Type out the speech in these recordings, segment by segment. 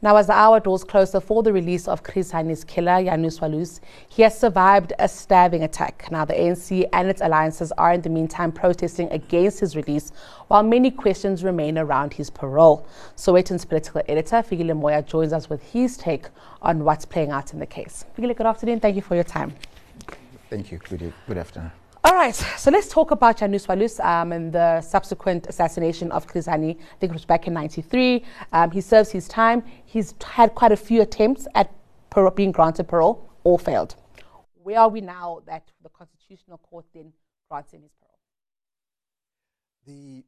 Now, as the hour draws closer for the release of Chris Hani's killer, Janusz Walus, he has survived a stabbing attack. Now, the ANC and its alliances are in the meantime protesting against his release, while many questions remain around his parole. Sowetan's political editor, Fikile Moya, joins us with his take on what's playing out in the case. Fikile, good afternoon. Thank you for your time. Thank you. Good, good afternoon. All right, so let's talk about Janusz Walus um, and the subsequent assassination of Chris Hani. I think it was back in 93. Um, he serves his time. He's had quite a few attempts at being granted parole, all failed. Where are we now that the Constitutional Court then grants him his parole? The,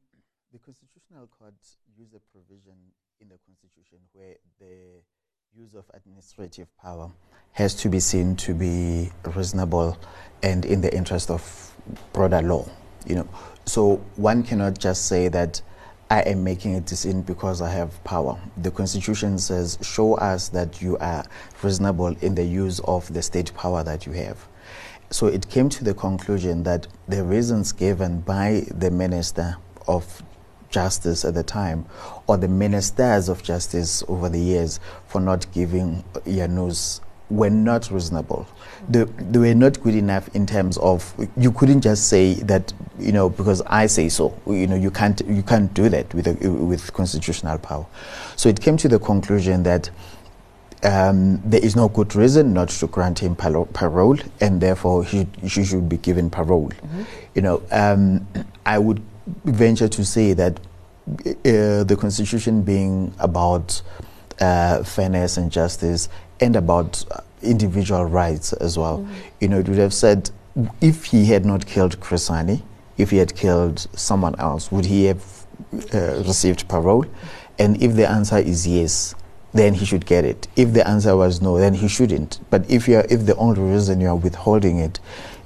the Constitutional Court used a provision in the Constitution where the use of administrative power has to be seen to be reasonable and in the interest of broader law. You know, so one cannot just say that I am making a decision because I have power. The Constitution says, show us that you are reasonable in the use of the state power that you have. So it came to the conclusion that the reasons given by the Minister of justice at the time, or the ministers of justice over the years for not giving Janus were not reasonable. They, they, were not good enough in terms of you couldn't just say that you know because I say so. You know you can't you can't do that with a, with constitutional power. So it came to the conclusion that. Um, there is no good reason not to grant him parole, and therefore he, he should be given parole. Mm-hmm. You know, um, I would venture to say that uh, the Constitution being about uh, fairness and justice and about individual rights as well, mm-hmm. you know, it would have said if he had not killed Chris Hani, if he had killed someone else, would he have uh, received parole? And if the answer is yes, then he should get it. If the answer was no, then he shouldn't. But if you if the only reason you are withholding it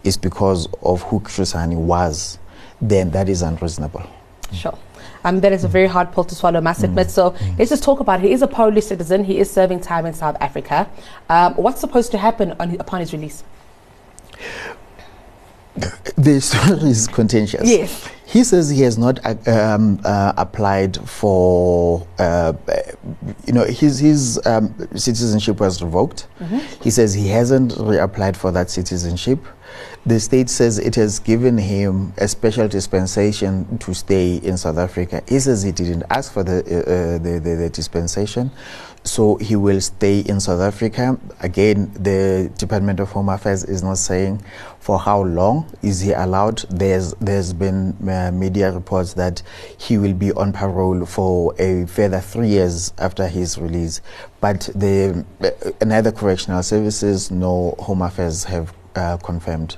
is because of who Chris Hani was, then that is unreasonable. Sure. Um, that is a very hard pill to swallow, I must admit. So let's just talk about it. He is a Polish citizen. He is serving time in South Africa. Um, what's supposed to happen on, upon his release? The story is contentious. Yes. He says he has not uh, um, uh, applied for, uh, you know, his, his um, citizenship was revoked. Mm-hmm. He says he hasn't reapplied for that citizenship. The state says it has given him a special dispensation to stay in South Africa. He says he didn't ask for the, uh, uh the, the, the dispensation so he will stay in South Africa. Again, the Department of Home Affairs is not saying for how long is he allowed. There's there's been uh, media reports that he will be on parole for a further three years after his release. But the uh, neither correctional services nor Home Affairs have uh, confirmed.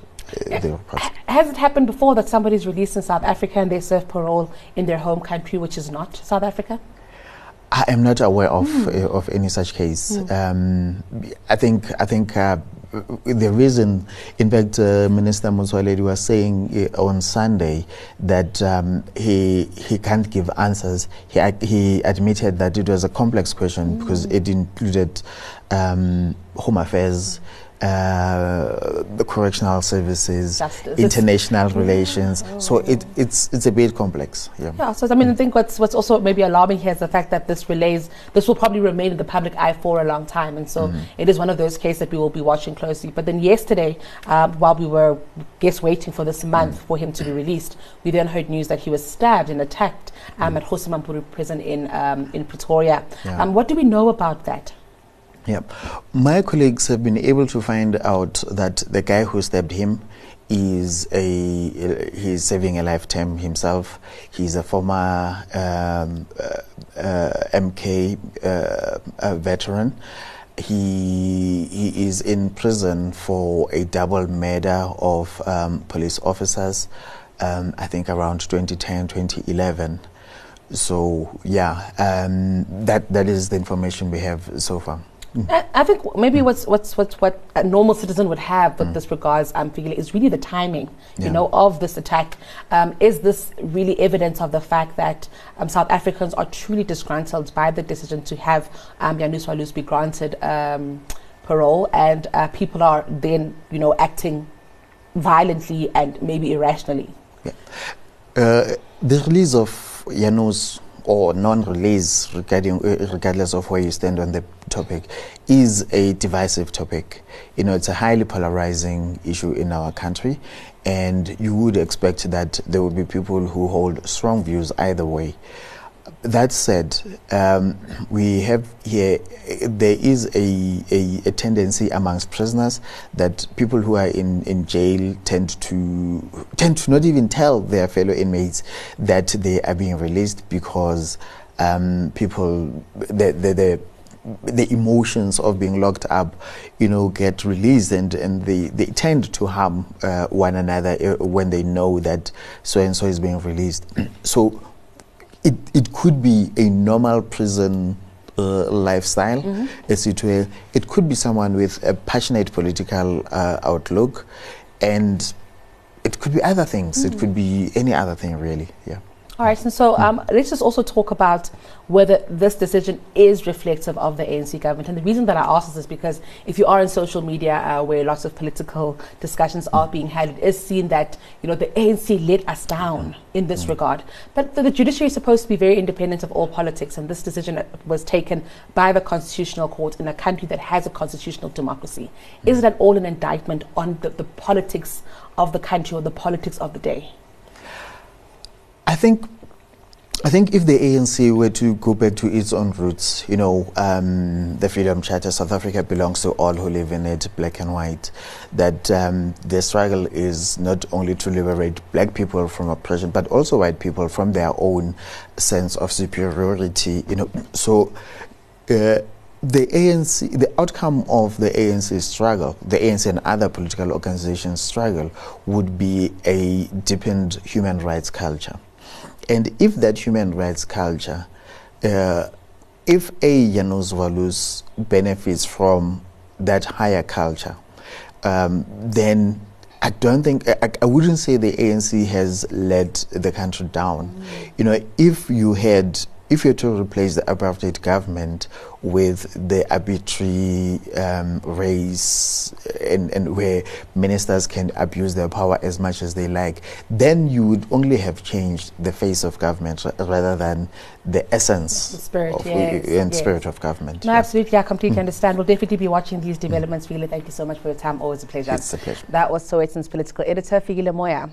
Uh, Has it happened before that somebody's released in South Africa and they serve parole in their home country, which is not South Africa? I am not aware of mm. uh, of any such case. Mm. Um, I think I think uh, the reason, in fact, uh, Minister Motsoaledi was saying uh, on Sunday that um, he he can't give answers. He he admitted that it was a complex question mm. because it included um, home affairs uh, correctional services, Justice. international relations. Oh. So it, it's it's a bit complex. Yeah. Yeah. So I mean, I think what's what's also maybe alarming here is the fact that this relays this will probably remain in the public eye for a long time, and so mm. it is one of those cases that we will be watching closely. But then yesterday, um, while we were guess waiting for this month mm. for him to be released, we then heard news that he was stabbed and attacked um, mm. at Kgosi Mampuru prison in um, in Pretoria. Yeah. Um, what do we know about that? Yeah. My colleagues have been able to find out that the guy who stabbed him is a he's serving a lifetime himself. He's a former um, uh, uh, MK uh, veteran. He he is in prison for a double murder of um, police officers. Um, I think around 2010, 2011. So yeah, um, that that is the information we have so far. Mm. I think maybe what's what's what's what a normal citizen would have with mm. this regards, um, Fikile, is really the timing, yeah. you know, of this attack. Um, is this really evidence of the fact that um, South Africans are truly disgruntled by the decision to have um, Janusz Walus be granted um, parole, and uh, people are then, you know, acting violently and maybe irrationally? Yeah. Uh, the release of Janusz or non-release regarding uh, regardless of where you stand on the topic is a divisive topic. You know it's a highly polarizing issue in our country and you would expect that there would be people who hold strong views either way that said, um, we have here, there is a, a, a, tendency amongst prisoners that people who are in, in jail tend to, tend to not even tell their fellow inmates that they are being released because um, people, the, the, the the emotions of being locked up, you know, get released and, and they, they tend to harm uh, one another uh, when they know that so and so is being released. so it, it could be a normal prison uh, lifestyle, mm-hmm. as it were. It could be someone with a passionate political uh, outlook, and it could be other things. Mm-hmm. It could be any other thing, really. Yeah. All right, and so um, let's just also talk about whether this decision is reflective of the ANC government. And the reason that I ask this is because if you are in social media uh, where lots of political discussions are being had, it is seen that you know the ANC let us down in this mm. regard. But the, the, judiciary is supposed to be very independent of all politics, and this decision was taken by the Constitutional Court in a country that has a constitutional democracy. Mm. Is it at all an indictment on the, the politics of the country or the politics of the day? I think I think if the ANC were to go back to its own roots, you know, um, the Freedom Charter, South Africa belongs to all who live in it, black and white, that um, the struggle is not only to liberate black people from oppression, but also white people from their own sense of superiority, you know. So, uh, the ANC, the outcome of the ANC struggle, the ANC and other political organizations' struggle, would be a deepened human rights culture and if that human rights culture, uh, if a Walus benefits from that higher culture, um, then I don't think I, I, wouldn't say the ANC has led the country down. Mm. You know, if you had if you're to replace the apartheid government with the arbitrary um, race and, and where ministers can abuse their power as much as they like, then you would only have changed the face of government rather than the essence the spirit, of, yes, and yes. spirit of government. No, absolutely, I completely mm. understand. We'll definitely be watching these developments. Really, thank you so much for your time. Always a pleasure. It's a pleasure. That was Sowetan's political editor, Fikile Moya.